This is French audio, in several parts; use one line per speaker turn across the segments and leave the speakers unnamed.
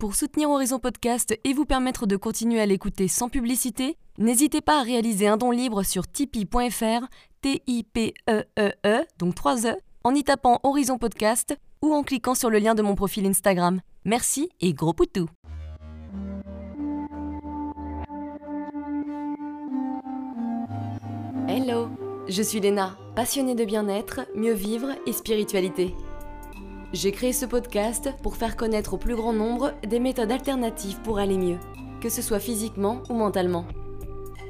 Pour soutenir Horizon Podcast et vous permettre de continuer à l'écouter sans publicité, n'hésitez pas à réaliser un don libre sur tipeee.fr, T-I-P-E-E-E, e e, donc 3 E, en y tapant Horizon Podcast ou en cliquant sur le lien de mon profil Instagram. Merci et gros poutou Hello, je suis Léna, passionnée de bien-être, mieux vivre et spiritualité. J'ai créé ce podcast pour faire connaître au plus grand nombre des méthodes alternatives pour aller mieux, que ce soit physiquement ou mentalement.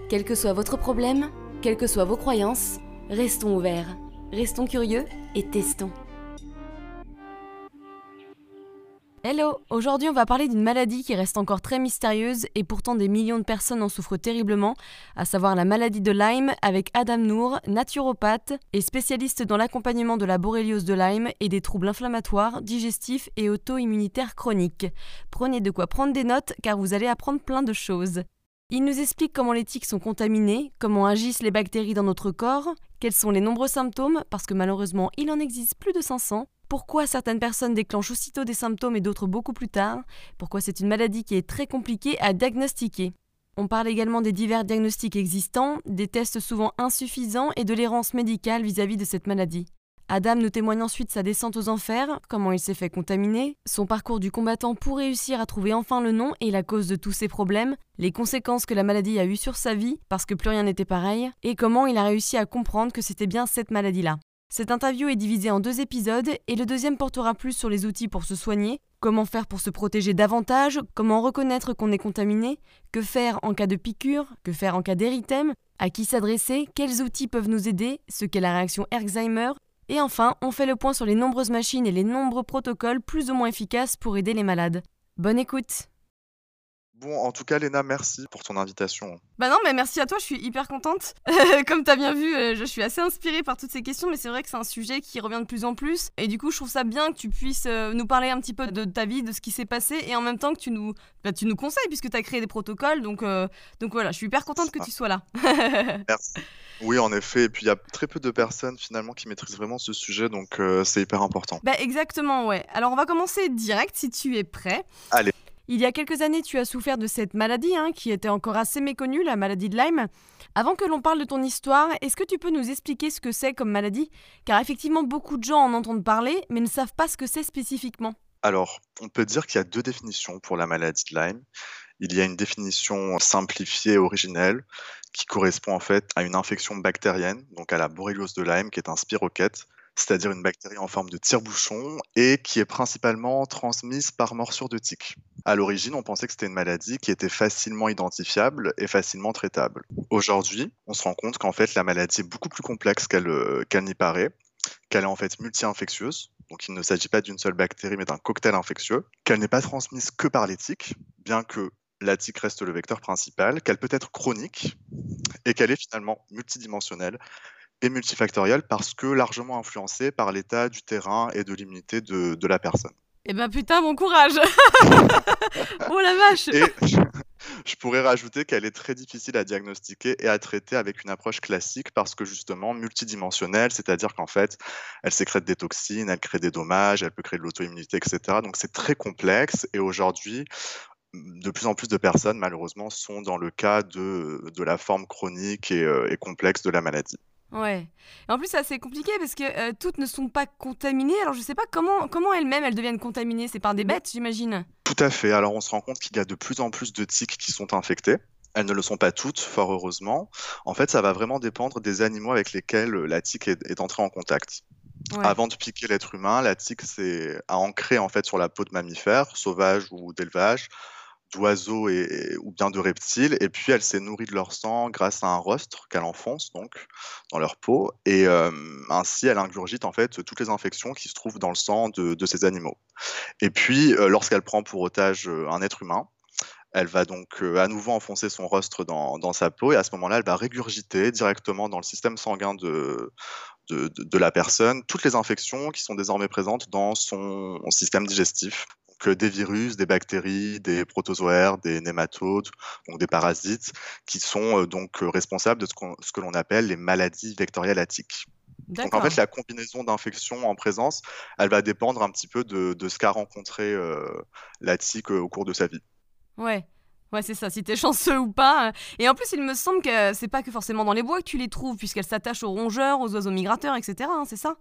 Quel que soit votre problème, quelles que soient vos croyances, restons ouverts, restons curieux et testons. Hello Aujourd'hui on va parler d'une maladie qui reste encore très mystérieuse et pourtant des millions de personnes en souffrent terriblement, à savoir la maladie de Lyme avec Adam Noor, naturopathe et spécialiste dans l'accompagnement de la boréliose de Lyme et des troubles inflammatoires, digestifs et auto-immunitaires chroniques. Prenez de quoi prendre des notes car vous allez apprendre plein de choses. Il nous explique comment les tiques sont contaminées, comment agissent les bactéries dans notre corps, quels sont les nombreux symptômes, parce que malheureusement il en existe plus de 500, pourquoi certaines personnes déclenchent aussitôt des symptômes et d'autres beaucoup plus tard, pourquoi c'est une maladie qui est très compliquée à diagnostiquer. On parle également des divers diagnostics existants, des tests souvent insuffisants et de l'errance médicale vis-à-vis de cette maladie. Adam nous témoigne ensuite sa descente aux enfers, comment il s'est fait contaminer, son parcours du combattant pour réussir à trouver enfin le nom et la cause de tous ses problèmes, les conséquences que la maladie a eues sur sa vie, parce que plus rien n'était pareil, et comment il a réussi à comprendre que c'était bien cette maladie-là. Cette interview est divisée en deux épisodes et le deuxième portera plus sur les outils pour se soigner, comment faire pour se protéger davantage, comment reconnaître qu'on est contaminé, que faire en cas de piqûre, que faire en cas d'érythème, à qui s'adresser, quels outils peuvent nous aider, ce qu'est la réaction Alzheimer, et enfin, on fait le point sur les nombreuses machines et les nombreux protocoles plus ou moins efficaces pour aider les malades. Bonne écoute
Bon, en tout cas, Léna, merci pour ton invitation.
Bah non, mais merci à toi, je suis hyper contente. Comme tu as bien vu, euh, je suis assez inspirée par toutes ces questions, mais c'est vrai que c'est un sujet qui revient de plus en plus. Et du coup, je trouve ça bien que tu puisses euh, nous parler un petit peu de ta vie, de ce qui s'est passé, et en même temps que tu nous, bah, tu nous conseilles, puisque tu as créé des protocoles. Donc, euh, donc voilà, je suis hyper contente que tu sois là.
merci. Oui, en effet. Et puis, il y a très peu de personnes finalement qui maîtrisent vraiment ce sujet, donc c'est hyper important.
Bah exactement, ouais. Alors, on va commencer direct si tu es prêt.
Allez.
Il y a quelques années, tu as souffert de cette maladie, hein, qui était encore assez méconnue, la maladie de Lyme. Avant que l'on parle de ton histoire, est-ce que tu peux nous expliquer ce que c'est comme maladie? Car effectivement, beaucoup de gens en entendent parler, mais ne savent pas ce que c'est spécifiquement.
Alors, on peut dire qu'il y a deux définitions pour la maladie de Lyme. Il y a une définition simplifiée originelle qui correspond en fait à une infection bactérienne, donc à la borréliose de Lyme, qui est un spirochète, c'est-à-dire une bactérie en forme de tire-bouchon et qui est principalement transmise par morsure de tique. À l'origine, on pensait que c'était une maladie qui était facilement identifiable et facilement traitable. Aujourd'hui, on se rend compte qu'en fait, la maladie est beaucoup plus complexe qu'elle euh, n'y paraît, qu'elle est en fait multi-infectieuse, donc il ne s'agit pas d'une seule bactérie mais d'un cocktail infectieux, qu'elle n'est pas transmise que par les bien que la tique reste le vecteur principal, qu'elle peut être chronique et qu'elle est finalement multidimensionnelle et multifactorielle parce que largement influencée par l'état du terrain et de l'immunité de la personne.
Eh ben putain, bon courage Oh la vache
et je pourrais rajouter qu'elle est très difficile à diagnostiquer et à traiter avec une approche classique parce que justement multidimensionnelle, c'est-à-dire qu'en fait, elle sécrète des toxines, elle crée des dommages, elle peut créer de l'auto-immunité, etc. Donc c'est très complexe et aujourd'hui, de plus en plus de personnes, malheureusement, sont dans le cas de, de la forme chronique et, euh, et complexe de la maladie.
Ouais. en plus, c'est assez compliqué parce que euh, toutes ne sont pas contaminées. Alors, je sais pas comment, comment elles-mêmes elles deviennent contaminées. C'est par des bêtes, j'imagine.
Tout à fait. Alors, on se rend compte qu'il y a de plus en plus de tiques qui sont infectées. Elles ne le sont pas toutes, fort heureusement. En fait, ça va vraiment dépendre des animaux avec lesquels la tique est, entrée en contact. Avant de piquer l'être humain, la tique s'est ancrée en fait sur la peau de mammifères, sauvages ou d'élevage, d'oiseaux ou bien de reptiles, et puis elle s'est nourrie de leur sang grâce à un rostre qu'elle enfonce donc dans leur peau, et euh, ainsi elle ingurgite en fait toutes les infections qui se trouvent dans le sang de, ces animaux. Et puis euh, lorsqu'elle prend pour otage euh, un être humain, elle va donc à nouveau enfoncer son rostre dans, sa peau, et à ce moment-là, elle va régurgiter directement dans le système sanguin de, la personne toutes les infections qui sont désormais présentes dans son système digestif des virus, des bactéries, des protozoaires, des nématodes, donc des parasites, qui sont euh, donc euh, responsables de ce, que l'on appelle les maladies vectorielles atiques. Donc en fait, la combinaison d'infections en présence, elle va dépendre un petit peu de, ce qu'a rencontré la tique au cours de sa vie.
Ouais. Ouais, c'est ça, si t'es chanceux ou pas. Et en plus, il me semble que c'est pas que forcément dans les bois que tu les trouves, puisqu'elles s'attachent aux rongeurs, aux oiseaux migrateurs, etc. Hein, c'est ça?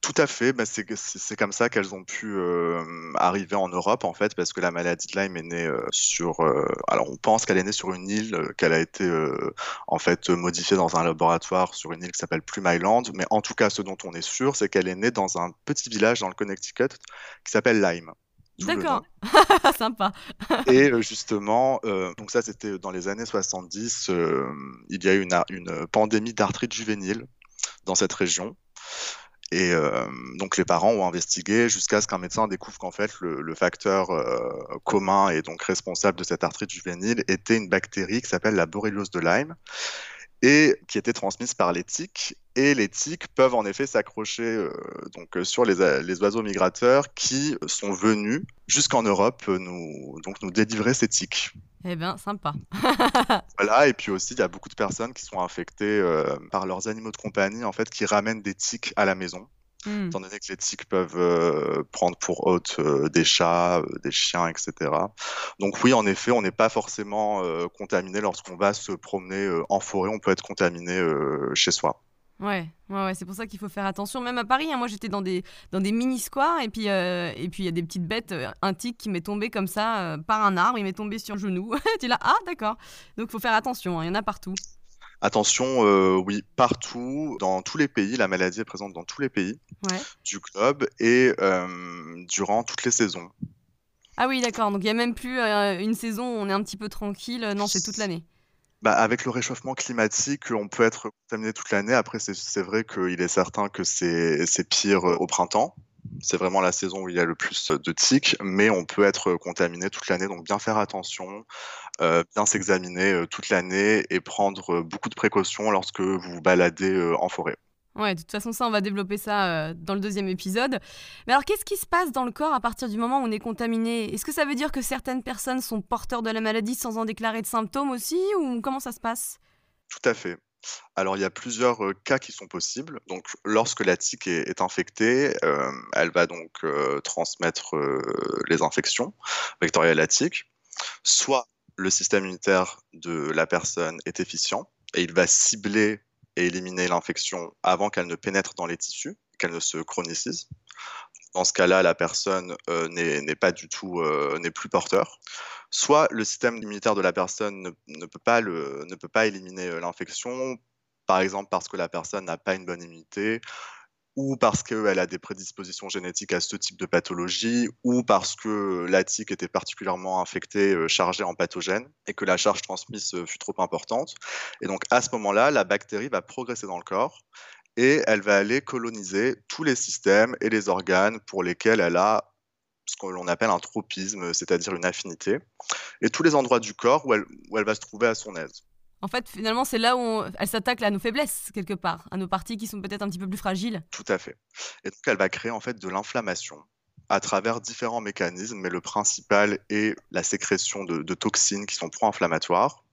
Tout à fait, bah, c'est comme ça qu'elles ont pu euh, arriver en Europe en fait, parce que la maladie de Lyme est née euh, sur. Euh, alors on pense qu'elle est née sur une île, qu'elle a été en fait modifiée dans un laboratoire sur une île qui s'appelle Plum Island, mais en tout cas ce dont on est sûr, c'est qu'elle est née dans un petit village dans le Connecticut qui s'appelle Lyme.
D'accord, sympa.
Et justement, donc ça c'était dans les années 70, il y a eu une, une pandémie d'arthrite juvénile dans cette région. Et euh, donc les parents ont investigué jusqu'à ce qu'un médecin découvre qu'en fait le, facteur euh, commun et donc responsable de cette arthrite juvénile était une bactérie qui s'appelle la borréliose de Lyme et qui était transmise par les tiques. Et les tiques peuvent en effet s'accrocher euh, donc sur les, les, oiseaux migrateurs qui sont venus jusqu'en Europe nous donc nous délivrer ces tiques.
Eh bien, sympa.
voilà, et puis aussi, il y a beaucoup de personnes qui sont infectées euh, par leurs animaux de compagnie, en fait, qui ramènent des tiques à la maison. Hmm. Étant donné que les tiques peuvent euh, prendre pour hôte euh, des chats, des chiens, etc. Donc oui, en effet, on n'est pas forcément contaminé lorsqu'on va se promener en forêt. On peut être contaminé chez soi.
Ouais, ouais, c'est pour ça qu'il faut faire attention. Même à Paris, hein, moi j'étais dans des, dans des mini-squares et puis euh, et puis il y a des petites bêtes, euh, un tic qui m'est tombé comme ça euh, par un arbre, il m'est tombé sur le genou. tu es là, ah d'accord. Donc il faut faire attention, hein, il y en a partout.
Attention, oui, partout, dans tous les pays, la maladie est présente dans tous les pays du club et durant toutes les saisons.
Ah oui, d'accord. Donc il n'y a même plus une saison où on est un petit peu tranquille. Non, c'est toute l'année.
Bah, avec le réchauffement climatique, on peut être contaminé toute l'année. Après, c'est vrai qu'il est certain que c'est pire au printemps. C'est vraiment la saison où il y a le plus de tiques, mais on peut être contaminé toute l'année. Donc, bien faire attention, euh, bien s'examiner euh, toute l'année et prendre beaucoup de précautions lorsque vous vous baladez euh, en forêt.
Ouais, de toute façon, ça, on va développer ça euh, dans le deuxième épisode. Mais alors, qu'est-ce qui se passe dans le corps à partir du moment où on est contaminé? Est-ce que ça veut dire que certaines personnes sont porteurs de la maladie sans en déclarer de symptômes aussi Ou comment ça se passe?
Tout à fait. Alors, il y a plusieurs euh, cas qui sont possibles. Donc, lorsque la tique est, infectée, euh, elle va donc transmettre les infections vectorielles à la tique. Soit le système immunitaire de la personne est efficient et il va cibler et éliminer l'infection avant qu'elle ne pénètre dans les tissus, qu'elle ne se chronicise. Dans ce cas-là, la personne euh, n'est pas du tout, euh, n'est plus porteur. Soit le système immunitaire de la personne ne, peut, pas ne peut pas éliminer euh, l'infection, par exemple parce que la personne n'a pas une bonne immunité, ou parce qu'elle a des prédispositions génétiques à ce type de pathologie, ou parce que la tique était particulièrement infectée, chargée en pathogènes, et que la charge transmise fut trop importante. Et donc à ce moment-là, la bactérie va progresser dans le corps et elle va aller coloniser tous les systèmes et les organes pour lesquels elle a ce que l'on appelle un tropisme, c'est-à-dire une affinité, et tous les endroits du corps où elle, où elle va se trouver à son aise.
En fait, finalement, c'est là où elle s'attaque à nos faiblesses, quelque part, à nos parties qui sont peut-être un petit peu plus fragiles.
Tout à fait. Et donc, elle va créer en fait de l'inflammation à travers différents mécanismes, mais le principal est la sécrétion de, toxines qui sont pro-inflammatoires.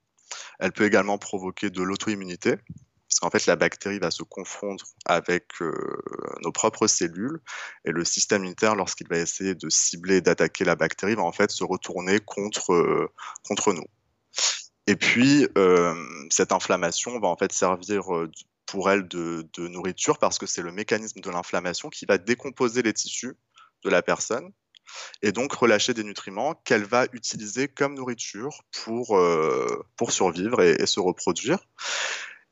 Elle peut également provoquer de l'auto-immunité, parce qu'en fait, la bactérie va se confondre avec euh, nos propres cellules, et le système immunitaire, lorsqu'il va essayer de cibler, d'attaquer la bactérie, va en fait se retourner contre, euh, contre nous. Et puis, euh, cette inflammation va en fait servir pour elle de, nourriture parce que c'est le mécanisme de l'inflammation qui va décomposer les tissus de la personne et donc relâcher des nutriments qu'elle va utiliser comme nourriture pour, pour survivre et, se reproduire.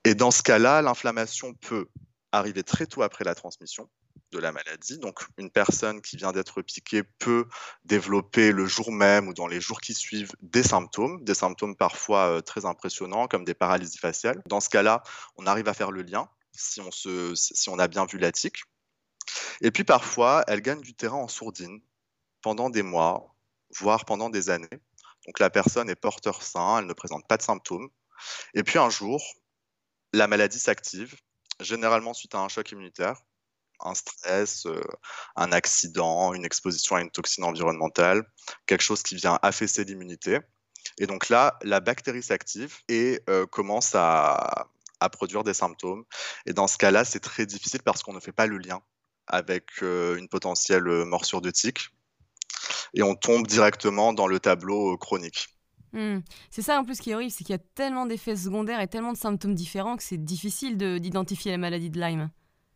Et dans ce cas-là, l'inflammation peut arriver très tôt après la transmission de la maladie. Donc, une personne qui vient d'être piquée peut développer le jour même ou dans les jours qui suivent des symptômes, des symptômes parfois euh, très impressionnants comme des paralysies faciales. Dans ce cas-là, on arrive à faire le lien si on, si on a bien vu la tique. Et puis parfois, elle gagne du terrain en sourdine pendant des mois, voire pendant des années. Donc la personne est porteur sain, elle ne présente pas de symptômes. Et puis un jour, la maladie s'active, généralement suite à un choc immunitaire un stress, euh, un accident, une exposition à une toxine environnementale, quelque chose qui vient affaisser l'immunité. Et donc là, la bactérie s'active et euh, commence à, produire des symptômes. Et dans ce cas-là, c'est très difficile parce qu'on ne fait pas le lien avec euh, une potentielle morsure de tique. Et on tombe directement dans le tableau chronique.
Hmm. C'est ça en plus qui est horrible, c'est qu'il y a tellement d'effets secondaires et tellement de symptômes différents que c'est difficile d'identifier la maladie de Lyme.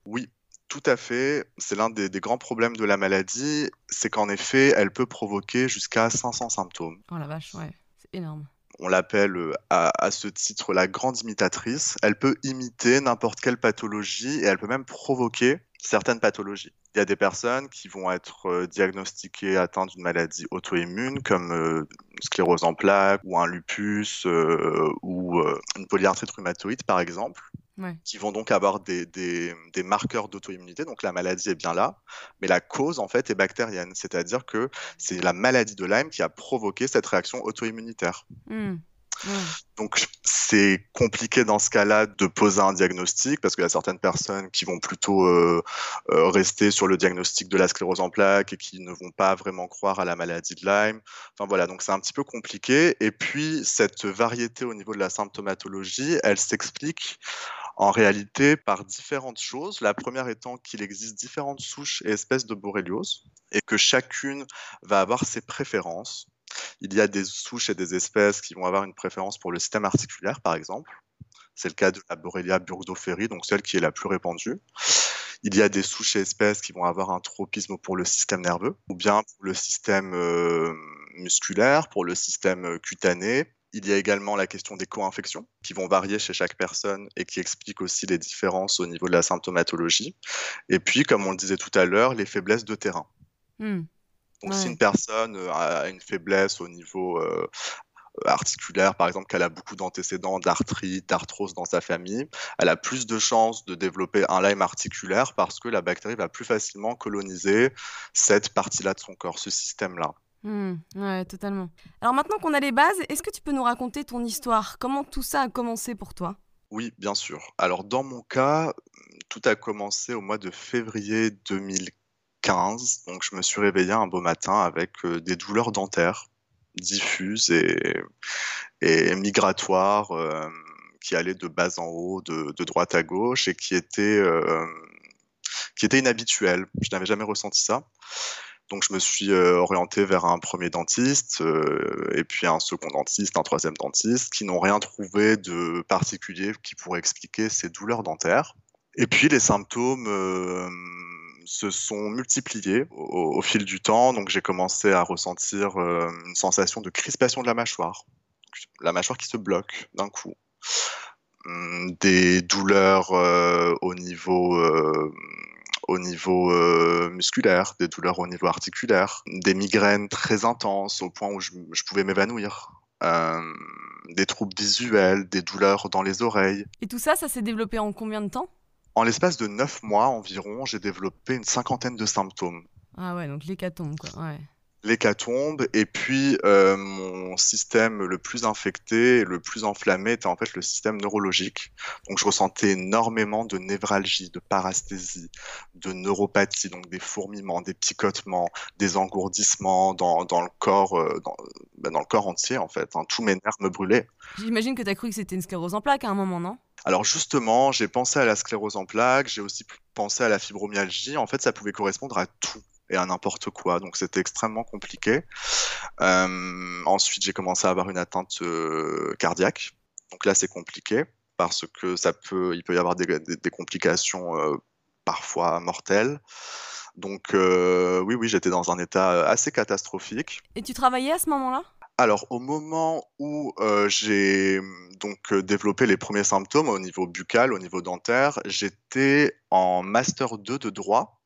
Oui, tout à fait. C'est l'un des, grands problèmes de la maladie, c'est qu'en effet, elle peut provoquer jusqu'à 500 symptômes.
Oh la vache, ouais, c'est énorme.
On l'appelle euh, à, ce titre la grande imitatrice. Elle peut imiter n'importe quelle pathologie et elle peut même provoquer certaines pathologies. Il y a des personnes qui vont être euh, diagnostiquées atteintes d'une maladie auto-immune comme euh, sclérose en plaques ou un lupus ou une polyarthrite rhumatoïde par exemple qui vont donc avoir des, des, des marqueurs d'auto-immunité. Donc la maladie est bien là, mais la cause en fait est bactérienne, c'est-à-dire que c'est la maladie de Lyme qui a provoqué cette réaction auto-immunitaire. Mmh. Donc c'est compliqué dans ce cas-là de poser un diagnostic parce qu'il y a certaines personnes qui vont plutôt euh, euh, rester sur le diagnostic de la sclérose en plaques et qui ne vont pas vraiment croire à la maladie de Lyme. Enfin voilà, donc c'est un petit peu compliqué. Et puis cette variété au niveau de la symptomatologie, elle s'explique en réalité par différentes choses. La première étant qu'il existe différentes souches et espèces de borréliose et que chacune va avoir ses préférences. Il y a des souches et des espèces qui vont avoir une préférence pour le système articulaire, par exemple. C'est le cas de la Borrelia burgdorferi, donc celle qui est la plus répandue. Il y a des souches et espèces qui vont avoir un tropisme pour le système nerveux, ou bien pour le système euh, musculaire, pour le système euh, cutané, il y a également la question des co-infections qui vont varier chez chaque personne et qui expliquent aussi les différences au niveau de la symptomatologie. Et puis, comme on le disait tout à l'heure, les faiblesses de terrain. Hmm. Donc, si une personne euh, a une faiblesse au niveau euh, articulaire, par exemple, qu'elle a beaucoup d'antécédents d'arthrite, d'arthrose dans sa famille, elle a plus de chances de développer un Lyme articulaire parce que la bactérie va plus facilement coloniser cette partie-là de son corps, ce système-là.
Mmh, ouais, totalement. Alors maintenant qu'on a les bases, est-ce que tu peux nous raconter ton histoire? Comment tout ça a commencé pour toi?
Oui, bien sûr. Alors dans mon cas, tout a commencé au mois de février 2015. Donc je me suis réveillé un beau matin avec euh, des douleurs dentaires diffuses et, migratoires euh, qui allaient de bas en haut, de, droite à gauche et qui euh, qui étaient inhabituelles. Je n'avais jamais ressenti ça. Donc je me suis euh, orienté vers un premier dentiste, euh, et puis un second dentiste, un troisième dentiste, qui n'ont rien trouvé de particulier qui pourrait expliquer ces douleurs dentaires. Et puis les symptômes euh, se sont multipliés au, fil du temps, donc j'ai commencé à ressentir une sensation de crispation de la mâchoire, la mâchoire qui se bloque d'un coup, hum, des douleurs au niveau au niveau euh, musculaire, des douleurs au niveau articulaire, des migraines très intenses au point où je, pouvais m'évanouir. Euh, des troubles visuels, des douleurs dans les oreilles.
Et tout ça, ça s'est développé en combien de temps?
En l'espace de 9 mois environ, j'ai développé une cinquantaine de symptômes.
Ah ouais, donc l'hécatombe, quoi. Ouais
l'hécatombe. Et puis, euh, mon système le plus infecté, le plus enflammé était en fait le système neurologique. Donc, je ressentais énormément de névralgie, de parasthésie, de neuropathie, donc des fourmillements, des picotements, des engourdissements dans, dans le corps, euh, dans, bah, dans, le corps entier en fait. Hein. Tous mes nerfs me brûlaient.
J'imagine que tu as cru que c'était une sclérose en plaques à un moment, non?
Alors justement, j'ai pensé à la sclérose en plaques, j'ai aussi pensé à la fibromyalgie. En fait, ça pouvait correspondre à tout et à n'importe quoi. Donc c'était extrêmement compliqué. Euh, ensuite, j'ai commencé à avoir une atteinte euh, cardiaque. Donc là, c'est compliqué parce que ça peut, il peut y avoir des, complications euh, parfois mortelles. Donc oui, oui, j'étais dans un état assez catastrophique.
Et tu travaillais à ce moment-là?
Alors, au moment où j'ai donc développé les premiers symptômes au niveau buccal, au niveau dentaire, j'étais en master 2 de droit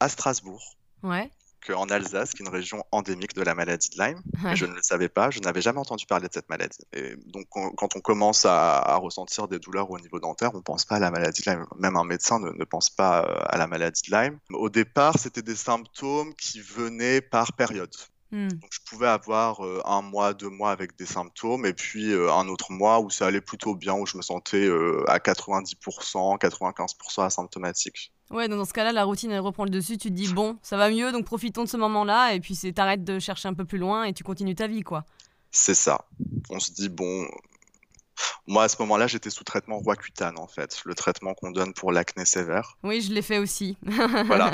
à Strasbourg
ouais.
en Alsace, qui est une région endémique de la maladie de Lyme. Je ne le savais pas, je n'avais jamais entendu parler de cette maladie. Et donc, quand on commence à, ressentir des douleurs au niveau dentaire, on ne pense pas à la maladie de Lyme. Même un médecin ne, pense pas euh, à la maladie de Lyme. Au départ, c'était des symptômes qui venaient par période. Hmm. Donc, je pouvais avoir euh, un mois, deux mois avec des symptômes, et puis euh, un autre mois où ça allait plutôt bien, où je me sentais à 90%, 95% asymptomatique.
Ouais, dans ce cas-là, la routine, elle reprend le dessus. Tu te dis, bon, ça va mieux, donc profitons de ce moment-là. Et puis, t'arrêtes de chercher un peu plus loin et tu continues ta vie, quoi.
C'est ça. On se dit, bon, Moi, à ce moment-là, j'étais sous traitement Roaccutane, en fait, le traitement qu'on donne pour l'acné sévère.
Oui, je l'ai fait aussi.
voilà.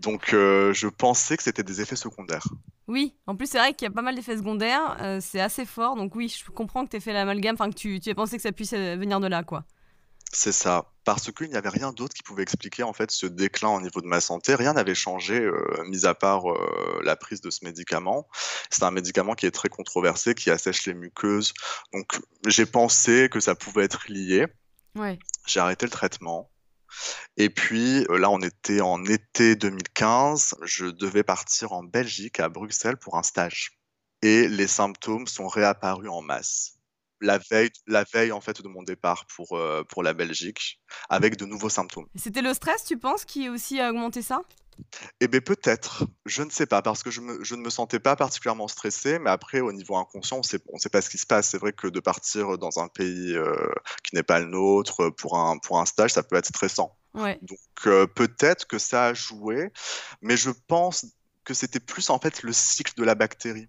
Donc, euh, je pensais que c'était des effets secondaires.
Oui, en plus, c'est vrai qu'il y a pas mal d'effets secondaires. Euh, c'est assez fort. Donc, oui, je comprends que tu aies fait l'amalgame, enfin, que tu, tu aies pensé que ça puisse euh, venir de là, quoi.
C'est ça, parce qu'il n'y avait rien d'autre qui pouvait expliquer en fait ce déclin au niveau de ma santé. Rien n'avait changé, euh, mis à part euh, la prise de ce médicament. C'est un médicament qui est très controversé, qui assèche les muqueuses. Donc j'ai pensé que ça pouvait être lié.
Ouais.
J'ai arrêté le traitement. Et puis euh, là, on était en été 2015. Je devais partir en Belgique, à Bruxelles, pour un stage. Et les symptômes sont réapparus en masse la veille, la veille en fait de mon départ pour, euh, pour la Belgique, avec de nouveaux symptômes.
C'était le stress, tu penses, qui aussi a augmenté ça?
Eh bien peut-être, je ne sais pas, parce que je, je, ne me sentais pas particulièrement stressé, mais après au niveau inconscient, on sait, ne sait pas ce qui se passe. C'est vrai que de partir dans un pays euh, qui n'est pas le nôtre pour un, pour un stage, ça peut être stressant.
Ouais.
Donc euh, peut-être que ça a joué, mais je pense que c'était plus en fait le cycle de la bactérie.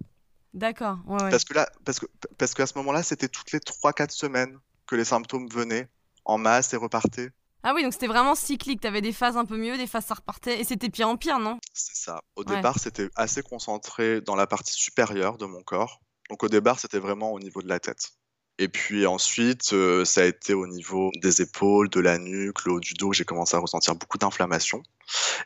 D'accord. Ouais,
Parce que là, parce que parce qu'à ce moment-là, c'était toutes les 3-4 semaines que les symptômes venaient en masse et repartaient.
Ah oui, donc c'était vraiment cyclique. Tu avais des phases un peu mieux, des phases ça repartait, et c'était pire en pire, non?
C'est ça. Au départ, c'était assez concentré dans la partie supérieure de mon corps. Donc au départ, c'était vraiment au niveau de la tête. Et puis ensuite, euh, ça a été au niveau des épaules, de la nuque, le haut du dos, j'ai commencé à ressentir beaucoup d'inflammation.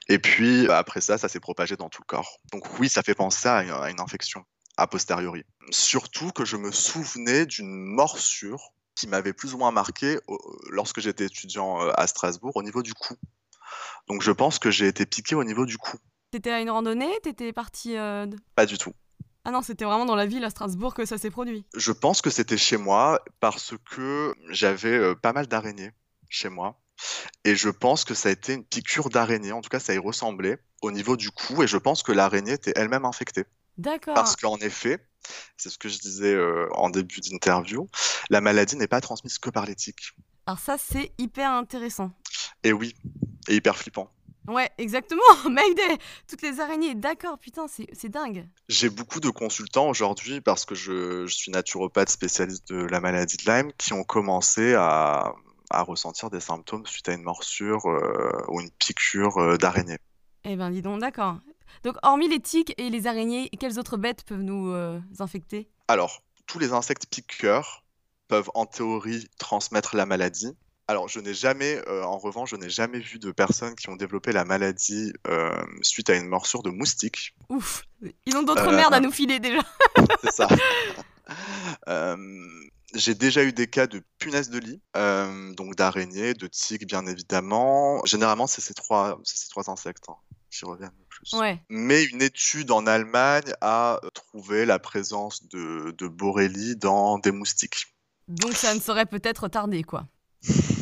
Et puis après ça, ça s'est propagé dans tout le corps. Donc oui, ça fait penser à une infection a posteriori. Surtout que je me souvenais d'une morsure qui m'avait plus ou moins marqué lorsque j'étais étudiant euh, à Strasbourg au niveau du cou. Donc je pense que j'ai été piqué au niveau du cou.
T'étais à une randonnée? T'étais parti euh,
Pas du tout.
Ah non, c'était vraiment dans la ville à Strasbourg que ça s'est produit.
Je pense que c'était chez moi parce que j'avais euh, pas mal d'araignées chez moi. Et je pense que ça a été une piqûre d'araignée, en tout cas ça y ressemblait au niveau du cou, et je pense que l'araignée était elle-même infectée.
D'accord.
Parce qu'en effet, c'est ce que je disais euh, en début d'interview, la maladie n'est pas transmise que par l'éthique.
Alors ça, c'est hyper intéressant.
Et oui, et hyper flippant.
Ouais, exactement. Mayday Toutes les araignées, d'accord, putain, c'est dingue.
J'ai beaucoup de consultants aujourd'hui, parce que je, suis naturopathe spécialiste de la maladie de Lyme, qui ont commencé à, ressentir des symptômes suite à une morsure euh, ou une piqûre euh, d'araignée.
Eh ben dis donc, d'accord. Donc, hormis les tiques et les araignées, quelles autres bêtes peuvent nous euh, infecter?
Alors, tous les insectes piqueurs peuvent en théorie transmettre la maladie. Alors, je n'ai jamais, euh, en revanche, je n'ai jamais vu de personnes qui ont développé la maladie euh, suite à une morsure de moustique.
Ouf, ils ont d'autres merdes à nous filer déjà.
C'est ça. J'ai déjà eu des cas de punaises de lit, donc d'araignées, de tiques bien évidemment. Généralement, c'est ces trois, ces trois insectes. Hein qui reviennent le plus. Mais une étude en Allemagne a euh, trouvé la présence de, de Borrelie dans des moustiques.
Donc ça ne saurait peut-être tarder, quoi.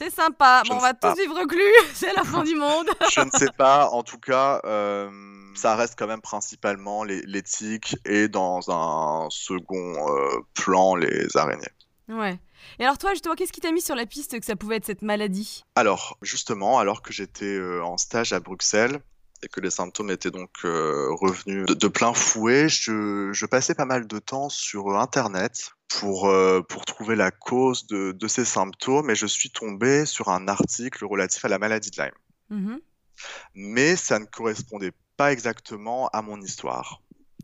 C'est sympa. bon, on va tous vivre reclus. C'est la fin du monde.
Je ne sais pas. En tout cas, euh, ça reste quand même principalement les, tiques et dans un second euh, plan les araignées.
Ouais. Et alors toi, justement, qu'est-ce qui t'a mis sur la piste que ça pouvait être cette maladie?
Alors, justement, alors que j'étais euh, en stage à Bruxelles et que les symptômes étaient donc euh, revenus de, plein fouet, je, passais pas mal de temps sur Internet pour, euh, pour trouver la cause de, ces symptômes et je suis tombé sur un article relatif à la maladie de Lyme. Mmh Mais ça ne correspondait pas exactement à mon histoire.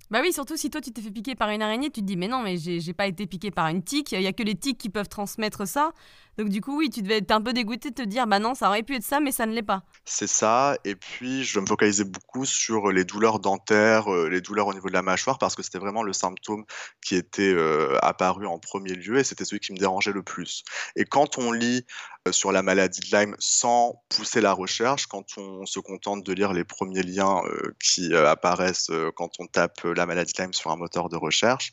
Bah oui, surtout si toi tu t'es fait piquer par une araignée, tu te dis mais non, mais j'ai pas été piqué par une tique, il y a que les tiques qui peuvent transmettre ça. Donc du coup, oui, tu devais être un peu dégoûté de te dire bah non, ça aurait pu être ça, mais ça ne l'est pas.
C'est ça, et puis je me focalisais beaucoup sur les douleurs dentaires, euh, les douleurs au niveau de la mâchoire, parce que c'était vraiment le symptôme qui était euh, apparu en premier lieu, et c'était celui qui me dérangeait le plus. Et quand on lit euh, sur la maladie de Lyme sans pousser la recherche, quand on se contente de lire les premiers liens qui apparaissent quand on tape la maladie de Lyme sur un moteur de recherche,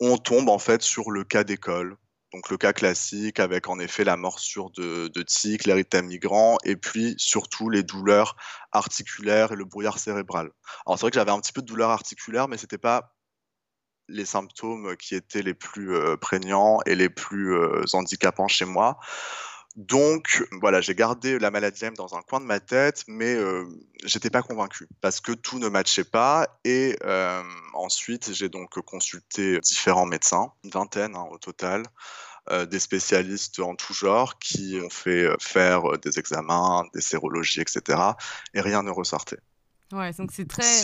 on tombe en fait sur le cas d'école. Donc le cas classique avec en effet la morsure de, de tic, l'érythème migrant et puis surtout les douleurs articulaires et le brouillard cérébral. Alors c'est vrai que j'avais un petit peu de douleur articulaire mais c'était pas les symptômes qui étaient les plus euh, prégnants et les plus euh, handicapants chez moi. Donc, voilà, j'ai gardé la maladie Lyme dans un coin de ma tête, mais euh, j'étais pas convaincu parce que tout ne matchait pas. Et euh, ensuite, j'ai donc consulté différents médecins, une vingtaine hein, au total. Euh, des spécialistes en tout genre qui ont fait faire des examens, des sérologies, etc. Et rien ne ressortait.
Ouais, donc c'est très,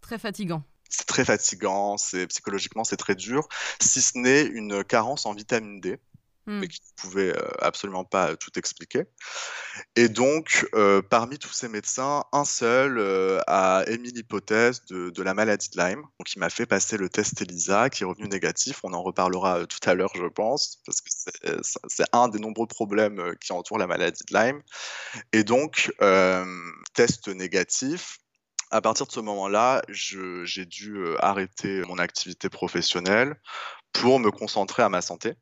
très fatigant
c'est très fatigant, c'est psychologiquement c'est très dur, si ce n'est une carence en vitamine D. Mais qui ne pouvait euh, absolument pas tout expliquer. Et donc, euh, parmi tous ces médecins, un seul euh, a émis l'hypothèse de, la maladie de Lyme. Donc, il m'a fait passer le test ELISA qui est revenu négatif. On en reparlera tout à l'heure, je pense, parce que c'est un des nombreux problèmes qui entourent la maladie de Lyme. Et donc, test négatif, à partir de ce moment-là, j'ai dû arrêter mon activité professionnelle pour me concentrer à ma santé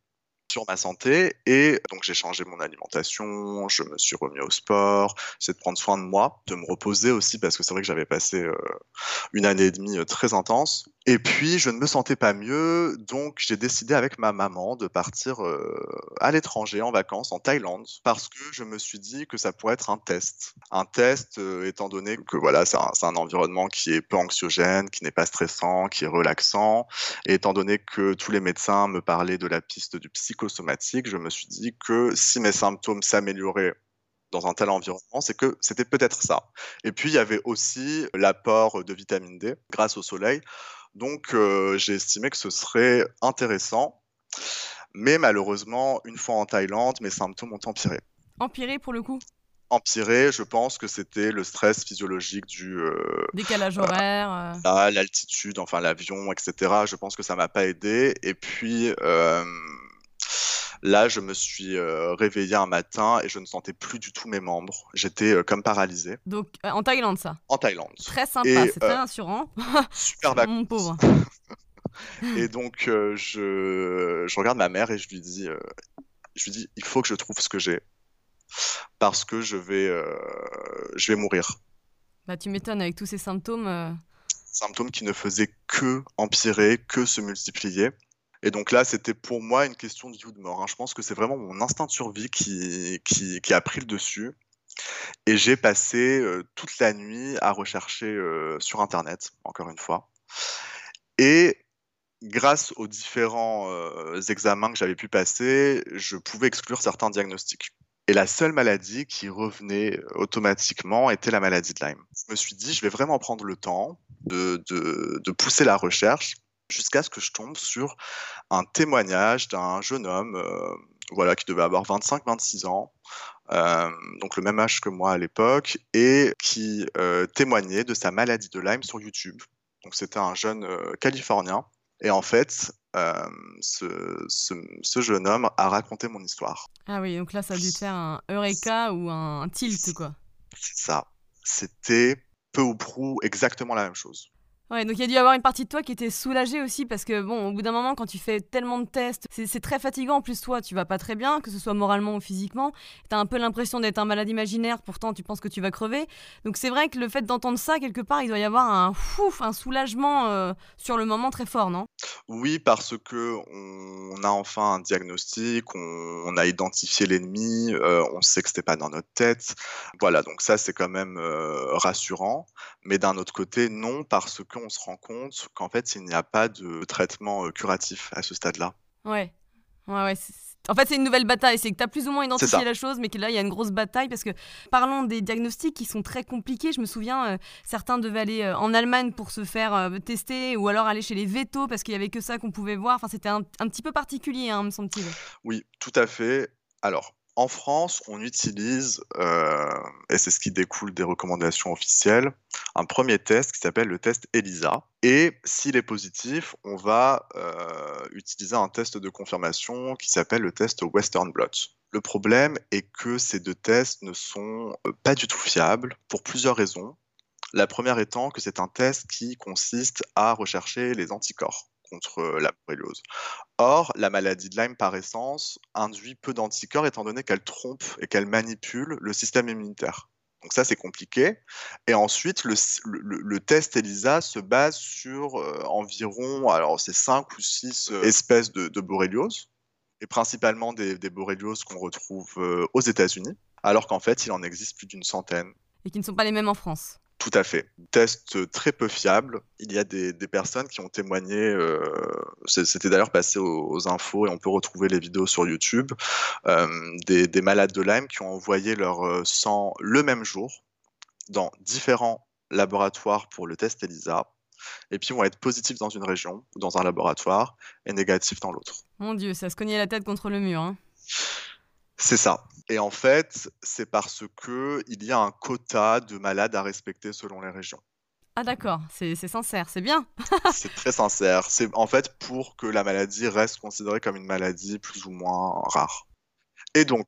sur ma santé et donc j'ai changé mon alimentation, je me suis remis au sport, c'est de prendre soin de moi, de me reposer aussi parce que c'est vrai que j'avais passé euh, une année et demie euh, très intense et puis, je ne me sentais pas mieux, donc j'ai décidé avec ma maman de partir euh, à l'étranger en vacances en Thaïlande parce que je me suis dit que ça pourrait être un test. Un test, étant donné que voilà, c'est un, un, environnement qui est peu anxiogène, qui n'est pas stressant, qui est relaxant, et étant donné que tous les médecins me parlaient de la piste du psychosomatique, je me suis dit que si mes symptômes s'amélioraient dans un tel environnement, c'est que c'était peut-être ça. Et puis, il y avait aussi l'apport de vitamine D grâce au soleil. Donc, euh, j'ai estimé que ce serait intéressant. Mais malheureusement, une fois en Thaïlande, mes symptômes ont empiré.
Empiré pour le coup?
Empiré, je pense que c'était le stress physiologique du
euh, décalage horaire,
euh. l'altitude, enfin l'avion, etc. Je pense que ça m'a pas aidé. Et puis Là, je me suis euh, réveillé un matin et je ne sentais plus du tout mes membres. J'étais euh, comme paralysé.
Donc euh, en Thaïlande, ça?
En Thaïlande.
Très sympa, c'est très rassurant.
Super vacances. Mon pauvre. et donc je, je, regarde ma mère et je lui dis, je lui dis, il faut que je trouve ce que j'ai parce que je vais, je vais mourir.
Bah tu m'étonnes avec tous ces symptômes.
Symptômes qui ne faisaient que empirer, que se multiplier. Et donc là, c'était pour moi une question de vie ou de mort. Hein. Je pense que c'est vraiment mon instinct de survie qui, qui, a pris le dessus. Et j'ai passé euh, toute la nuit à rechercher euh, sur Internet, encore une fois. Et grâce aux différents euh, examens que j'avais pu passer, je pouvais exclure certains diagnostics. Et la seule maladie qui revenait automatiquement était la maladie de Lyme. Je me suis dit, je vais vraiment prendre le temps de, de, de pousser la recherche jusqu'à ce que je tombe sur un témoignage d'un jeune homme euh, voilà, qui devait avoir 25-26 ans, euh, donc le même âge que moi à l'époque, et qui euh, témoignait de sa maladie de Lyme sur YouTube. Donc c'était un jeune Californien. Et en fait, ce, ce, jeune homme a raconté mon histoire.
Ah oui, donc là, ça a dû faire un Eureka ou un tilt, quoi.
C'est ça. C'était peu ou prou exactement la même chose.
Ouais, donc il y a dû y avoir une partie de toi qui était soulagée aussi parce que bon, au bout d'un moment, quand tu fais tellement de tests, c'est très fatigant. En plus, toi, tu vas pas très bien, que ce soit moralement ou physiquement. Tu as un peu l'impression d'être un malade imaginaire, pourtant tu penses que tu vas crever. Donc c'est vrai que le fait d'entendre ça, quelque part, il doit y avoir un fouf, un soulagement euh, sur le moment très fort, non?
Oui, parce que on a enfin un diagnostic, on, a identifié l'ennemi, euh, on sait que c'était pas dans notre tête. Voilà, donc ça c'est quand même euh, rassurant. Mais d'un autre côté, non, parce que on se rend compte qu'en fait, il n'y a pas de traitement euh, curatif à ce stade-là.
Ouais. Ouais, ouais. En fait, c'est une nouvelle bataille. C'est que tu as plus ou moins identifié la chose, mais que là, il y a une grosse bataille. Parce que, parlons des diagnostics qui sont très compliqués. Je me souviens, euh, certains devaient aller euh, en Allemagne pour se faire tester, ou alors aller chez les vétos, parce qu'il y avait que ça qu'on pouvait voir. Enfin, c'était un, un, petit peu particulier, hein, me semble-t-il.
Oui, tout à fait. Alors, en France, on utilise, euh, et c'est ce qui découle des recommandations officielles, un premier test qui s'appelle le test ELISA. Et s'il est positif, on va euh, utiliser un test de confirmation qui s'appelle le test Western Blot. Le problème est que ces deux tests ne sont euh, pas du tout fiables pour plusieurs raisons. La première étant que c'est un test qui consiste à rechercher les anticorps contre la borréliose. Or, la maladie de Lyme, par essence, induit peu d'anticorps étant donné qu'elle trompe et qu'elle manipule le système immunitaire. Donc ça, c'est compliqué. Et ensuite, le, test ELISA se base sur environ, alors c'est 5 ou 6 espèces de, de borréliose et principalement des, des qu'on retrouve euh, aux États-Unis, alors qu'en fait, il en existe plus d'une centaine.
Et qui ne sont pas les mêmes en France.
Tout à fait. Test très peu fiable. Il y a des, personnes qui ont témoigné, euh, c'était d'ailleurs passé aux, infos et on peut retrouver les vidéos sur YouTube, euh, des, des, malades de Lyme qui ont envoyé leur sang le même jour dans différents laboratoires pour le test ELISA et puis vont être positifs dans une région ou dans un laboratoire et négatifs dans l'autre.
Mon Dieu, ça se cognait la tête contre le mur. Hein.
C'est ça. Et en fait, c'est parce que il y a un quota de malades à respecter selon les régions.
Ah d'accord, c'est sincère, c'est bien.
c'est très sincère. C'est en fait pour que la maladie reste considérée comme une maladie plus ou moins rare. Et donc,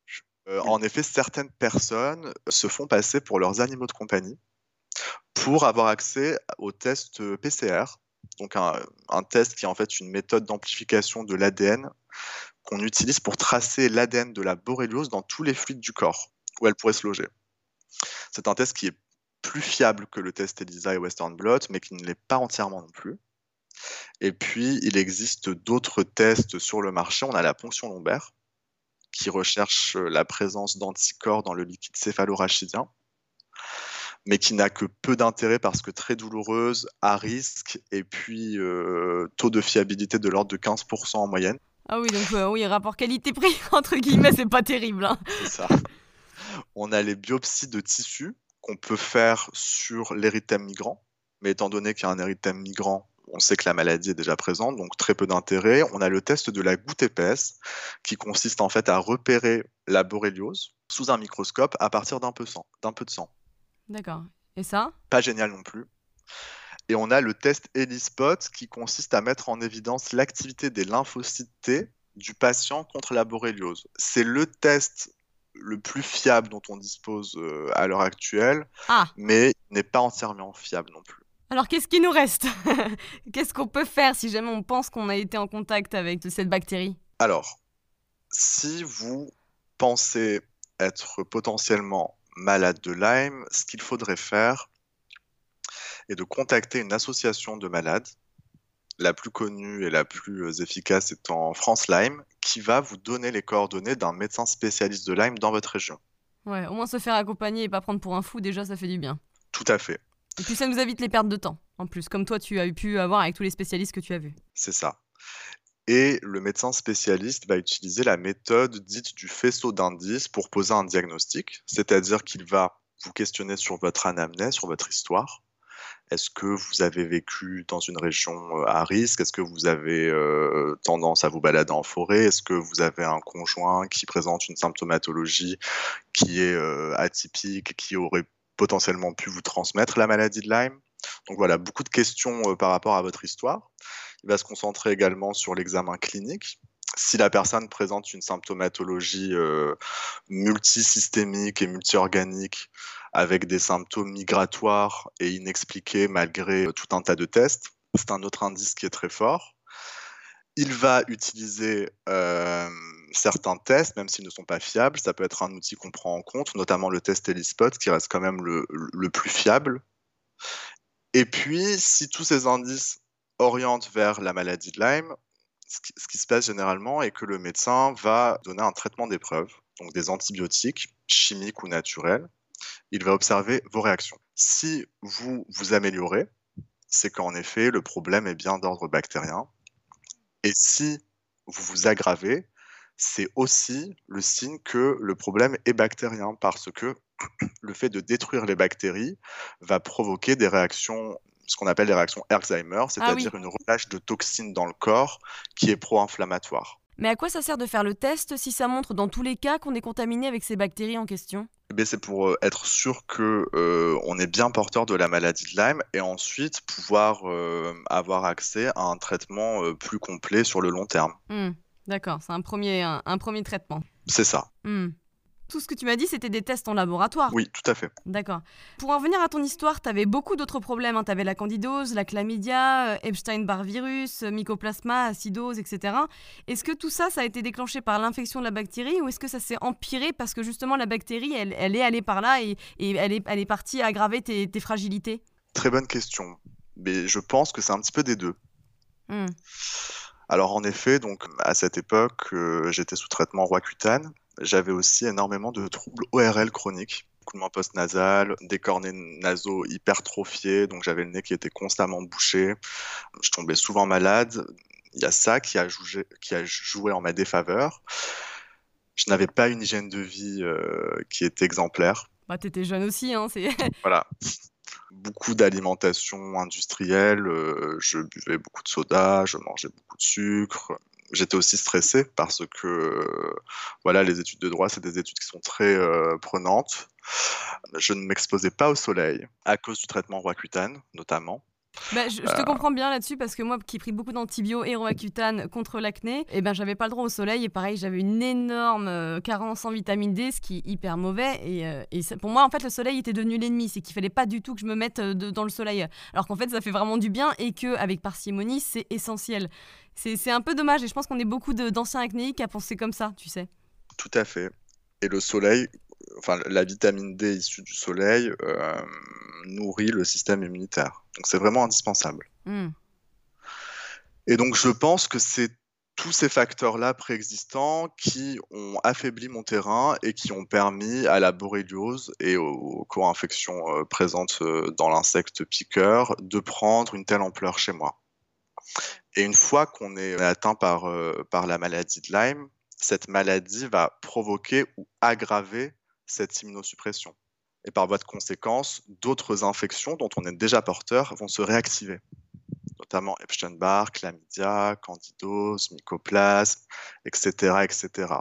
euh, en effet, certaines personnes se font passer pour leurs animaux de compagnie pour avoir accès au test PCR, donc un, test qui est en fait une méthode d'amplification de l'ADN qu'on utilise pour tracer l'ADN de la borréliose dans tous les fluides du corps où elle pourrait se loger. C'est un test qui est plus fiable que le test ELISA et Western Blot, mais qui ne l'est pas entièrement non plus. Et puis, il existe d'autres tests sur le marché. On a la ponction lombaire, qui recherche la présence d'anticorps dans le liquide céphalorachidien mais qui n'a que peu d'intérêt parce que très douloureuse, à risque, et puis euh, taux de fiabilité de l'ordre de 15% en moyenne.
Ah oui, donc euh, oui, rapport qualité-prix, entre guillemets, c'est pas terrible. Hein.
C'est ça. On a les biopsies de tissus qu'on peut faire sur l'érythème migrant, mais étant donné qu'il y a un érythème migrant, on sait que la maladie est déjà présente, donc très peu d'intérêt. On a le test de la goutte épaisse, qui consiste en fait à repérer la borréliose sous un microscope à partir d'un peu, d'un peu de sang.
D'accord. Et ça?
Pas génial non plus. Et on a le test ELISpot qui consiste à mettre en évidence l'activité des lymphocytes T du patient contre la borréliose. C'est le test le plus fiable dont on dispose euh, à l'heure actuelle, ah. mais n'est pas entièrement fiable non plus.
Alors qu'est-ce qui nous reste Qu'est-ce qu'on peut faire si jamais on pense qu'on a été en contact avec cette bactérie?
Alors, si vous pensez être potentiellement malade de Lyme, ce qu'il faudrait faire est de contacter une association de malades, la plus connue et la plus euh, efficace étant France Lyme, qui va vous donner les coordonnées d'un médecin spécialiste de Lyme dans votre région.
Ouais, au moins se faire accompagner et pas prendre pour un fou, déjà ça fait du bien.
Tout à fait.
Et puis ça nous évite les pertes de temps, en plus, comme toi tu as pu avoir avec tous les spécialistes que tu as vus.
C'est ça. Et le médecin spécialiste va utiliser la méthode dite du faisceau d'indices pour poser un diagnostic, c'est-à-dire qu'il va vous questionner sur votre anamnèse, sur votre histoire. Est-ce que vous avez vécu dans une région euh, à risque? Est-ce que vous avez euh, tendance à vous balader en forêt? Est-ce que vous avez un conjoint qui présente une symptomatologie qui est euh, atypique, qui aurait potentiellement pu vous transmettre la maladie de Lyme? Donc voilà, beaucoup de questions par rapport à votre histoire. Il va se concentrer également sur l'examen clinique. Si la personne présente une symptomatologie euh, multisystémique et multiorganique avec des symptômes migratoires et inexpliqués malgré tout un tas de tests, c'est un autre indice qui est très fort. Il va utiliser euh, certains tests, même s'ils ne sont pas fiables. Ça peut être un outil qu'on prend en compte, notamment le test ELISpot, qui reste quand même le, plus fiable. Et puis, si tous ces indices oriente vers la maladie de Lyme, ce qui, se passe généralement est que le médecin va donner un traitement d'épreuve, donc des antibiotiques, chimiques ou naturels. Il va observer vos réactions. Si vous vous améliorez, c'est qu'en effet, le problème est bien d'ordre bactérien. Et si vous vous aggravez, c'est aussi le signe que le problème est bactérien parce que le fait de détruire les bactéries va provoquer des réactions ce qu'on appelle les réactions Alzheimer, ah c'est-à-dire une relâche de toxines dans le corps qui est pro-inflammatoire.
Mais à quoi ça sert de faire le test si ça montre dans tous les cas qu'on est contaminé avec ces bactéries en question?
Eh c'est pour euh, être sûr que euh, on est bien porteur de la maladie de Lyme et ensuite pouvoir euh, avoir accès à un traitement plus complet sur le long terme.
Hmm, d'accord, c'est un premier, un, premier traitement.
C'est ça.
Hmm tout ce que tu m'as dit, c'était des tests en laboratoire.
Oui, tout à fait.
D'accord. Pour en venir à ton histoire, tu avais beaucoup d'autres problèmes. Hein. Tu avais la candidose, la chlamydia, euh, Epstein-Barr virus, euh, mycoplasma, acidose, etc. Est-ce que tout ça, ça a été déclenché par l'infection de la bactérie ou est-ce que ça s'est empiré parce que justement la bactérie, elle, elle est allée par là et, elle, est, elle est partie aggraver tes, tes fragilités?
Très bonne question. Mais je pense que c'est un petit peu des deux. Hmm. Alors en effet, donc à cette époque, j'étais sous traitement Roaccutane. J'avais aussi énormément de troubles ORL chroniques écoulement post-nasal, des cornets nasaux hypertrophiés, donc j'avais le nez qui était constamment bouché, je tombais souvent malade. Il y a ça qui a joué, qui a joué en ma défaveur. Je n'avais pas une hygiène de vie euh, qui était exemplaire.
Bah, tu étais jeune aussi, hein, c'est...
voilà. Beaucoup d'alimentation industrielle, euh, je buvais beaucoup de soda, je mangeais beaucoup de sucre, j'étais aussi stressé parce que voilà, les études de droit, c'est des études qui sont très euh, prenantes. Je ne m'exposais pas au soleil à cause du traitement Roaccutane, notamment.
Bah, je, te euh. comprends bien là-dessus parce que moi qui ai pris beaucoup d'antibio et Roaccutane contre l'acné, eh ben j'avais pas le droit au soleil et pareil j'avais une énorme euh, carence en vitamine D, ce qui est hyper mauvais et, et pour moi en fait le soleil était devenu l'ennemi, c'est qu'il fallait pas du tout que je me mette dans le soleil, alors qu'en fait ça fait vraiment du bien et que avec parcimonie c'est essentiel. C'est un peu dommage et je pense qu'on est beaucoup d'anciens acnéiques à penser comme ça, tu sais.
Tout à fait. Et le soleil, enfin la vitamine D issue du soleil euh, nourrit le système immunitaire. Donc c'est vraiment indispensable. Hmm. Et donc je pense que c'est tous ces facteurs-là préexistants qui ont affaibli mon terrain et qui ont permis à la borréliose et aux co-infections euh, présentes euh, dans l'insecte piqueur de prendre une telle ampleur chez moi. Et une fois qu'on est atteint par, euh, par la maladie de Lyme, cette maladie va provoquer ou aggraver cette immunosuppression. Et par voie de conséquence, d'autres infections dont on est déjà porteur vont se réactiver, notamment Epstein-Barr, chlamydia, candidose, mycoplasme, etc., etc.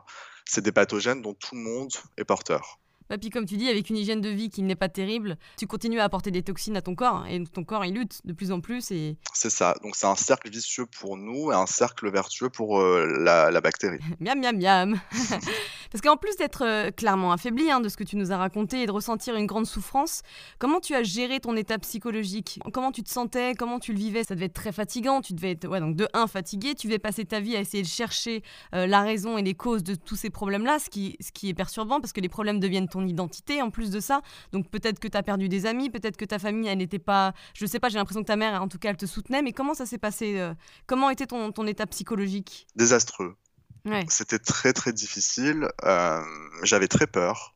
C'est des pathogènes dont tout le monde est porteur.
Et bah, puis comme tu dis, avec une hygiène de vie qui n'est pas terrible, tu continues à apporter des toxines à ton corps hein, et ton corps il lutte de plus en plus. Et...
C'est ça, donc c'est un cercle vicieux pour nous et un cercle vertueux pour euh, la, bactérie.
miam miam miam. Parce qu'en plus d'être euh, clairement affaibli hein, de ce que tu nous as raconté et de ressentir une grande souffrance, comment tu as géré ton état psychologique? Comment tu te sentais? Comment tu le vivais? Ça devait être très fatigant, tu devais être ouais, donc de un fatigué, tu devais passer ta vie à essayer de chercher euh, la raison et les causes de tous ces problèmes-là, ce qui, ce qui est perturbant parce que les problèmes deviennent ton identité en plus de ça. Donc peut-être que tu as perdu des amis, peut-être que ta famille, elle n'était pas. Je sais pas, j'ai l'impression que ta mère, en tout cas, elle te soutenait. Mais comment ça s'est passé euh, Comment était ton, ton état psychologique?
Désastreux. C'était très très difficile. Euh, j'avais très peur.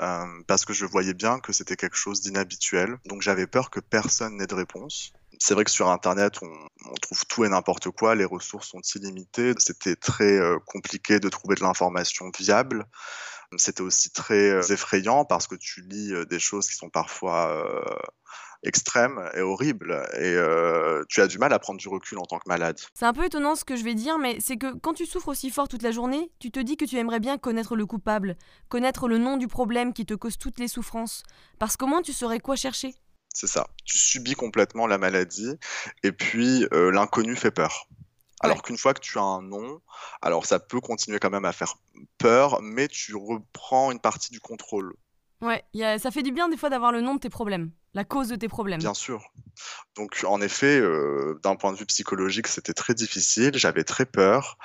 Euh, parce que je voyais bien que c'était quelque chose d'inhabituel. Donc j'avais peur que personne n'ait de réponse. C'est vrai que sur Internet, on, on trouve tout et n'importe quoi, les ressources sont illimitées. C'était très compliqué de trouver de l'information viable. C'était aussi très euh, effrayant parce que tu lis euh, des choses qui sont parfois euh, extrêmes et horribles et tu as du mal à prendre du recul en tant que malade.
C'est un peu étonnant ce que je vais dire, mais c'est que quand tu souffres aussi fort toute la journée, tu te dis que tu aimerais bien connaître le coupable, connaître le nom du problème qui te cause toutes les souffrances, parce qu'au moins tu saurais quoi chercher.
C'est ça, tu subis complètement la maladie et puis l'inconnu fait peur. Alors qu'une fois que tu as un nom, alors ça peut continuer quand même à faire peur, mais tu reprends une partie du contrôle.
Ouais, ça fait du bien des fois d'avoir le nom de tes problèmes, la cause de tes problèmes.
Bien sûr. Donc en effet, euh, d'un point de vue psychologique, c'était très difficile, j'avais très peur,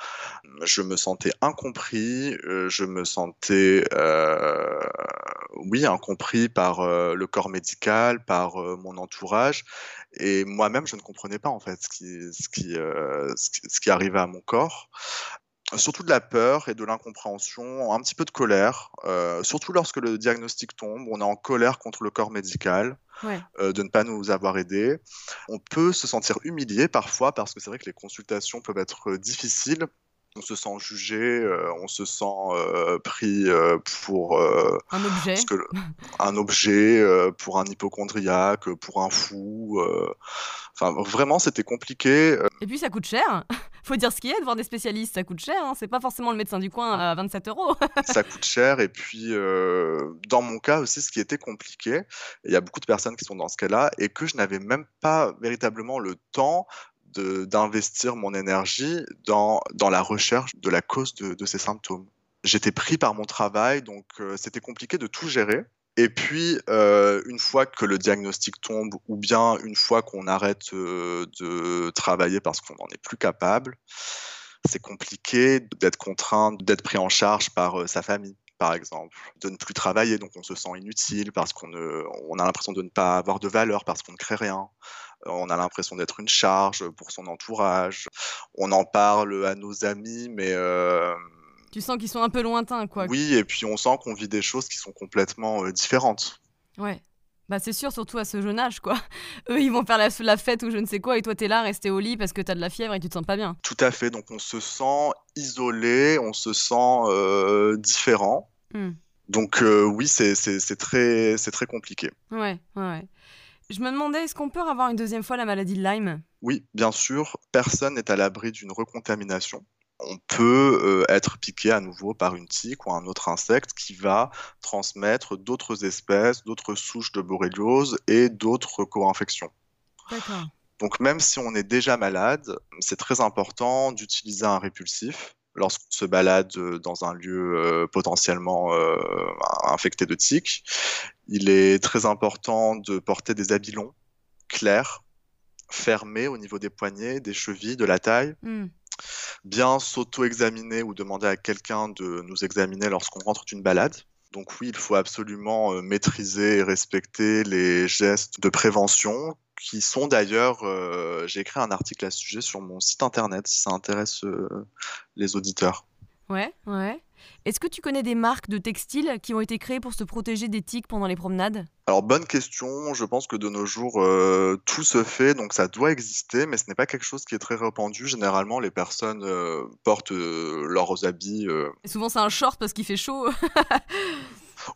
je me sentais incompris, euh, je me sentais, euh, oui, incompris par le corps médical, par mon entourage, et moi-même, je ne comprenais pas en fait ce qui, ce qui, ce qui arrivait à mon corps surtout de la peur et de l'incompréhension, un petit peu de colère, euh, surtout lorsque le diagnostic tombe, on est en colère contre le corps médical euh, de ne pas nous avoir aidés. On peut se sentir humilié parfois parce que c'est vrai que les consultations peuvent être difficiles on se sent jugé, euh, on se sent euh, pris euh, pour
un objet,
un objet pour un hypochondriaque, pour un fou. Enfin, vraiment, c'était compliqué.
Et puis, ça coûte cher. Faut dire ce qu'il y a de voir des spécialistes, ça coûte cher. Hein. C'est pas forcément le médecin du coin à 27 euros.
ça coûte cher. Et puis, dans mon cas aussi, ce qui était compliqué, il y a beaucoup de personnes qui sont dans ce cas-là et que je n'avais même pas véritablement le temps d'investir mon énergie dans, dans la recherche de la cause de, ces symptômes. J'étais pris par mon travail, donc euh, c'était compliqué de tout gérer. Et puis, euh, une fois que le diagnostic tombe, ou bien une fois qu'on arrête euh, de travailler parce qu'on n'en est plus capable, c'est compliqué d'être contraint d'être pris en charge par sa famille par exemple, de ne plus travailler, donc on se sent inutile parce qu'on on a l'impression de ne pas avoir de valeur parce qu'on ne crée rien. On a l'impression d'être une charge pour son entourage. On en parle à nos amis, mais euh,
tu sens qu'ils sont un peu lointains, quoi.
Oui, et puis on sent qu'on vit des choses qui sont complètement euh, différentes.
Ouais. Bah c'est sûr, surtout à ce jeune âge, quoi. Eux, ils vont faire la, fête ou je ne sais quoi, et toi, t'es là, resté au lit parce que t'as de la fièvre et tu te sens pas bien.
Tout à fait, donc on se sent isolé, on se sent euh, différent. Hmm. Donc euh, oui, c'est très, très compliqué.
Ouais, ouais. Je me demandais, est-ce qu'on peut avoir une deuxième fois la maladie de Lyme?
Oui, bien sûr. Personne n'est à l'abri d'une recontamination on peut euh, être piqué à nouveau par une tique ou un autre insecte qui va transmettre d'autres espèces, d'autres souches de borréliose et d'autres co-infections. Donc même si on est déjà malade, c'est très important d'utiliser un répulsif lorsqu'on se balade dans un lieu euh, potentiellement euh, infecté de tiques. Il est très important de porter des habits longs, clairs, fermés au niveau des poignets, des chevilles, de la taille. Hmm bien s'auto-examiner ou demander à quelqu'un de nous examiner lorsqu'on rentre d'une balade. Donc oui, il faut absolument euh, maîtriser et respecter les gestes de prévention qui sont d'ailleurs, euh, j'ai écrit un article à ce sujet sur mon site internet si ça intéresse euh, les auditeurs.
Ouais, ouais. Est-ce que tu connais des marques de textiles qui ont été créées pour se protéger des tiques pendant les promenades?
Alors bonne question, je pense que de nos jours euh, tout se fait, donc ça doit exister, mais ce n'est pas quelque chose qui est très répandu. Généralement les personnes euh, portent euh, leurs habits...
Et souvent c'est un short parce qu'il fait chaud.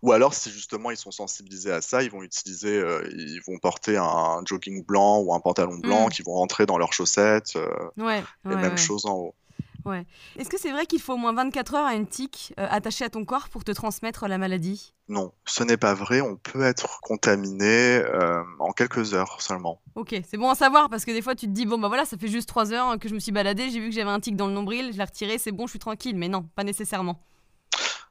Ou alors, si justement ils sont sensibilisés à ça, ils vont utiliser, ils vont porter un jogging blanc ou un pantalon blanc mmh. qui vont rentrer dans leurs chaussettes.
ouais,
et même chose en haut.
Ouais. Est-ce que c'est vrai qu'il faut au moins 24 heures à une tique euh, attachée à ton corps pour te transmettre la maladie?
Non, ce n'est pas vrai. On peut être contaminé euh, en quelques heures seulement.
Ok, c'est bon à savoir parce que des fois tu te dis bon bah voilà, ça fait juste 3 heures que je me suis baladé, j'ai vu que j'avais un tic dans le nombril, je l'ai retiré, c'est bon, je suis tranquille. Mais non, pas nécessairement.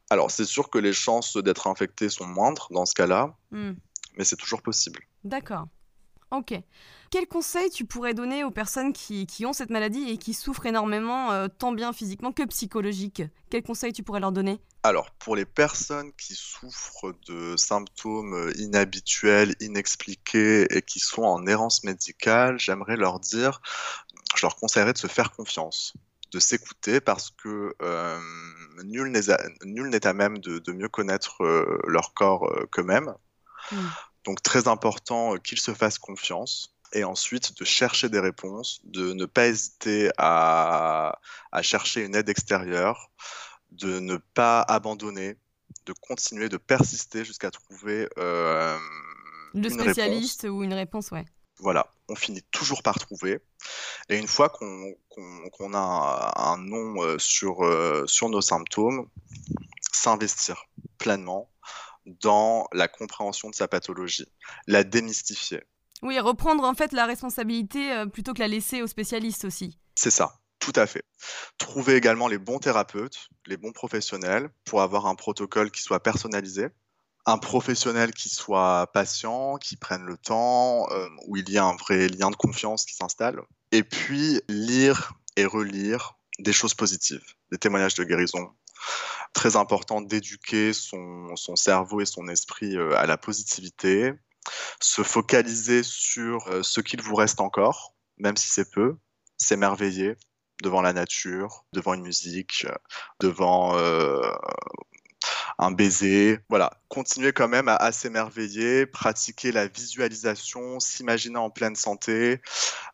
Alors c'est sûr que les chances d'être infecté sont moindres dans ce cas-là, hmm. mais c'est toujours possible.
D'accord. Ok. Quel conseil tu pourrais donner aux personnes qui, ont cette maladie et qui souffrent énormément, euh, tant bien physiquement que psychologique? Quel conseil tu pourrais leur donner?
Alors, pour les personnes qui souffrent de symptômes inhabituels, inexpliqués et qui sont en errance médicale, j'aimerais leur dire, je leur conseillerais de se faire confiance de s'écouter parce que euh, nul n'est à, même de, mieux connaître euh, leur corps qu'eux-mêmes. Mmh. Donc très important qu'ils se fassent confiance et ensuite de chercher des réponses, de ne pas hésiter à, chercher une aide extérieure, de ne pas abandonner, de continuer, de persister jusqu'à trouver euh,
le spécialiste ou une réponse, ouais.
Voilà, on finit toujours par trouver. Et une fois qu'on a un, nom euh, sur, euh, sur nos symptômes, s'investir pleinement dans la compréhension de sa pathologie, la démystifier.
Oui, reprendre en fait la responsabilité euh, plutôt que la laisser aux spécialistes aussi.
C'est ça, tout à fait. Trouver également les bons thérapeutes, les bons professionnels pour avoir un protocole qui soit personnalisé, un professionnel qui soit patient, qui prenne le temps, euh, où il y a un vrai lien de confiance qui s'installe. Et puis lire et relire des choses positives, des témoignages de guérison. Très important d'éduquer son, cerveau et son esprit euh, à la positivité, se focaliser sur euh, ce qu'il vous reste encore, même si c'est peu, s'émerveiller devant la nature, devant une musique, euh, devant un baiser. Voilà, continuer quand même à, s'émerveiller, pratiquer la visualisation, s'imaginer en pleine santé,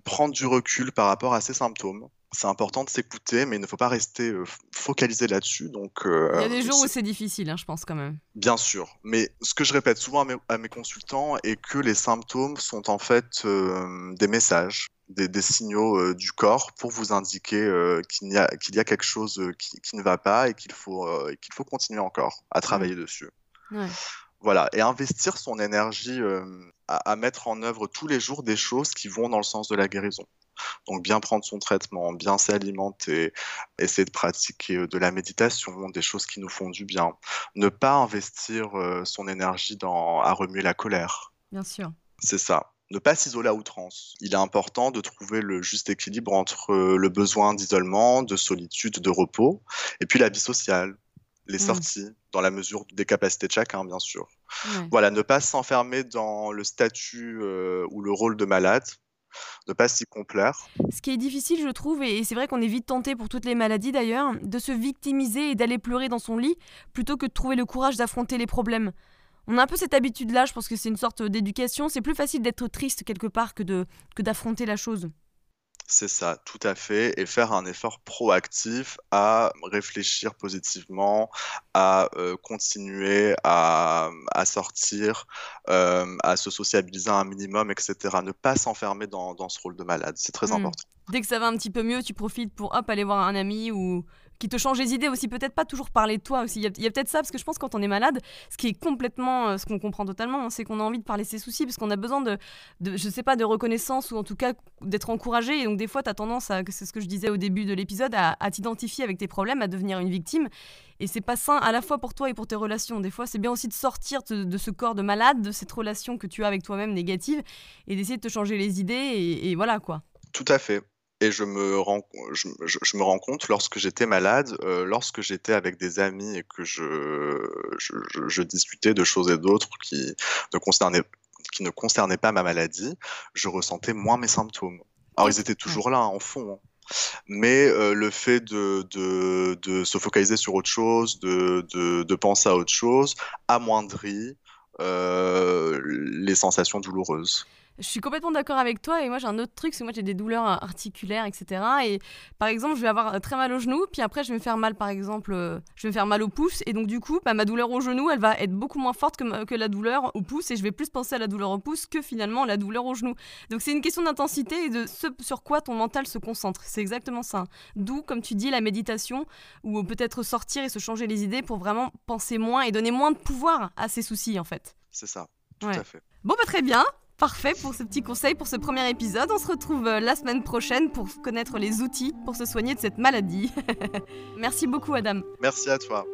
prendre du recul par rapport à ses symptômes c'est important de s'écouter, mais il ne faut pas rester euh, focalisé là-dessus. Donc,
euh, il y a des jours où c'est difficile, hein, je pense quand même.
Bien sûr, mais ce que je répète souvent à mes, consultants est que les symptômes sont en fait euh, des messages, des, signaux du corps pour vous indiquer qu'il y, a, qu'il y a quelque chose qui, ne va pas et qu'il faut, qu'il faut continuer encore à travailler dessus. Voilà, et investir son énergie à mettre en œuvre tous les jours des choses qui vont dans le sens de la guérison. Donc bien prendre son traitement, bien s'alimenter, essayer de pratiquer euh, de la méditation, des choses qui nous font du bien. Ne pas investir euh, son énergie dans, à remuer la colère.
Bien sûr.
C'est ça ne pas s'isoler à outrance. Il est important de trouver le juste équilibre entre euh, le besoin d'isolement, de solitude, de repos, et puis la vie sociale. les mmh. sorties, dans la mesure des capacités de chacun, bien sûr. Voilà, ne pas s'enfermer dans le statut euh, ou le rôle de malade, ne pas s'y complaire.
Ce qui est difficile, je trouve, et c'est vrai qu'on est vite tenté pour toutes les maladies d'ailleurs, de se victimiser et d'aller pleurer dans son lit plutôt que de trouver le courage d'affronter les problèmes. On a un peu cette habitude-là, je pense que c'est une sorte d'éducation. C'est plus facile d'être triste quelque part que d'affronter que la chose.
C'est ça, tout à fait, et faire un effort proactif à réfléchir positivement, à euh, continuer à, sortir, euh, à se sociabiliser un minimum, etc. Ne pas s'enfermer dans, ce rôle de malade, c'est très mmh. important.
Dès que ça va un petit peu mieux, tu profites pour hop, aller voir un ami ou qui te change les idées aussi, peut-être pas toujours parler de toi aussi. Il y a, peut-être ça, parce que je pense que quand on est malade, ce qui est complètement, euh, ce qu'on comprend totalement, hein, c'est qu'on a envie de parler ses soucis, parce qu'on a besoin de, je sais pas, de reconnaissance ou en tout cas d'être encouragé. Et donc des fois, tu as tendance, à, c'est ce que je disais au début de l'épisode, à, t'identifier avec tes problèmes, à devenir une victime. Et c'est pas sain à la fois pour toi et pour tes relations. Des fois, c'est bien aussi de sortir de, ce corps de malade, de cette relation que tu as avec toi-même négative, et d'essayer de te changer les idées. et voilà quoi.
Tout à fait. Et je me rends, je, me rends compte lorsque j'étais malade, euh, lorsque j'étais avec des amis et que je, je, discutais de choses et d'autres qui ne concernaient qui ne concernaient pas ma maladie, je ressentais moins mes symptômes. Alors ils étaient toujours là en fond, hein. mais euh, le fait de, de, de, se focaliser sur autre chose, de, de, de penser à autre chose, amoindrit euh, les sensations douloureuses.
Je suis complètement d'accord avec toi et moi j'ai un autre truc, c'est moi j'ai des douleurs articulaires, etc. Et par exemple, je vais avoir très mal au genou, puis après je vais me faire mal, par exemple, euh, je vais me faire mal au pouce, et donc du coup, bah, ma douleur au genou, elle va être beaucoup moins forte que, que la douleur au pouce, et je vais plus penser à la douleur au pouce que finalement la douleur au genou. Donc c'est une question d'intensité et de ce sur quoi ton mental se concentre. C'est exactement ça. D'où, comme tu dis, la méditation, ou peut-être sortir et se changer les idées pour vraiment penser moins et donner moins de pouvoir à ses soucis en fait.
C'est ça, tout à fait.
Bon, bah très bien. Parfait pour ce petit conseil pour ce premier épisode. On se retrouve euh, la semaine prochaine pour connaître les outils pour se soigner de cette maladie. Merci beaucoup Adam.
Merci à toi.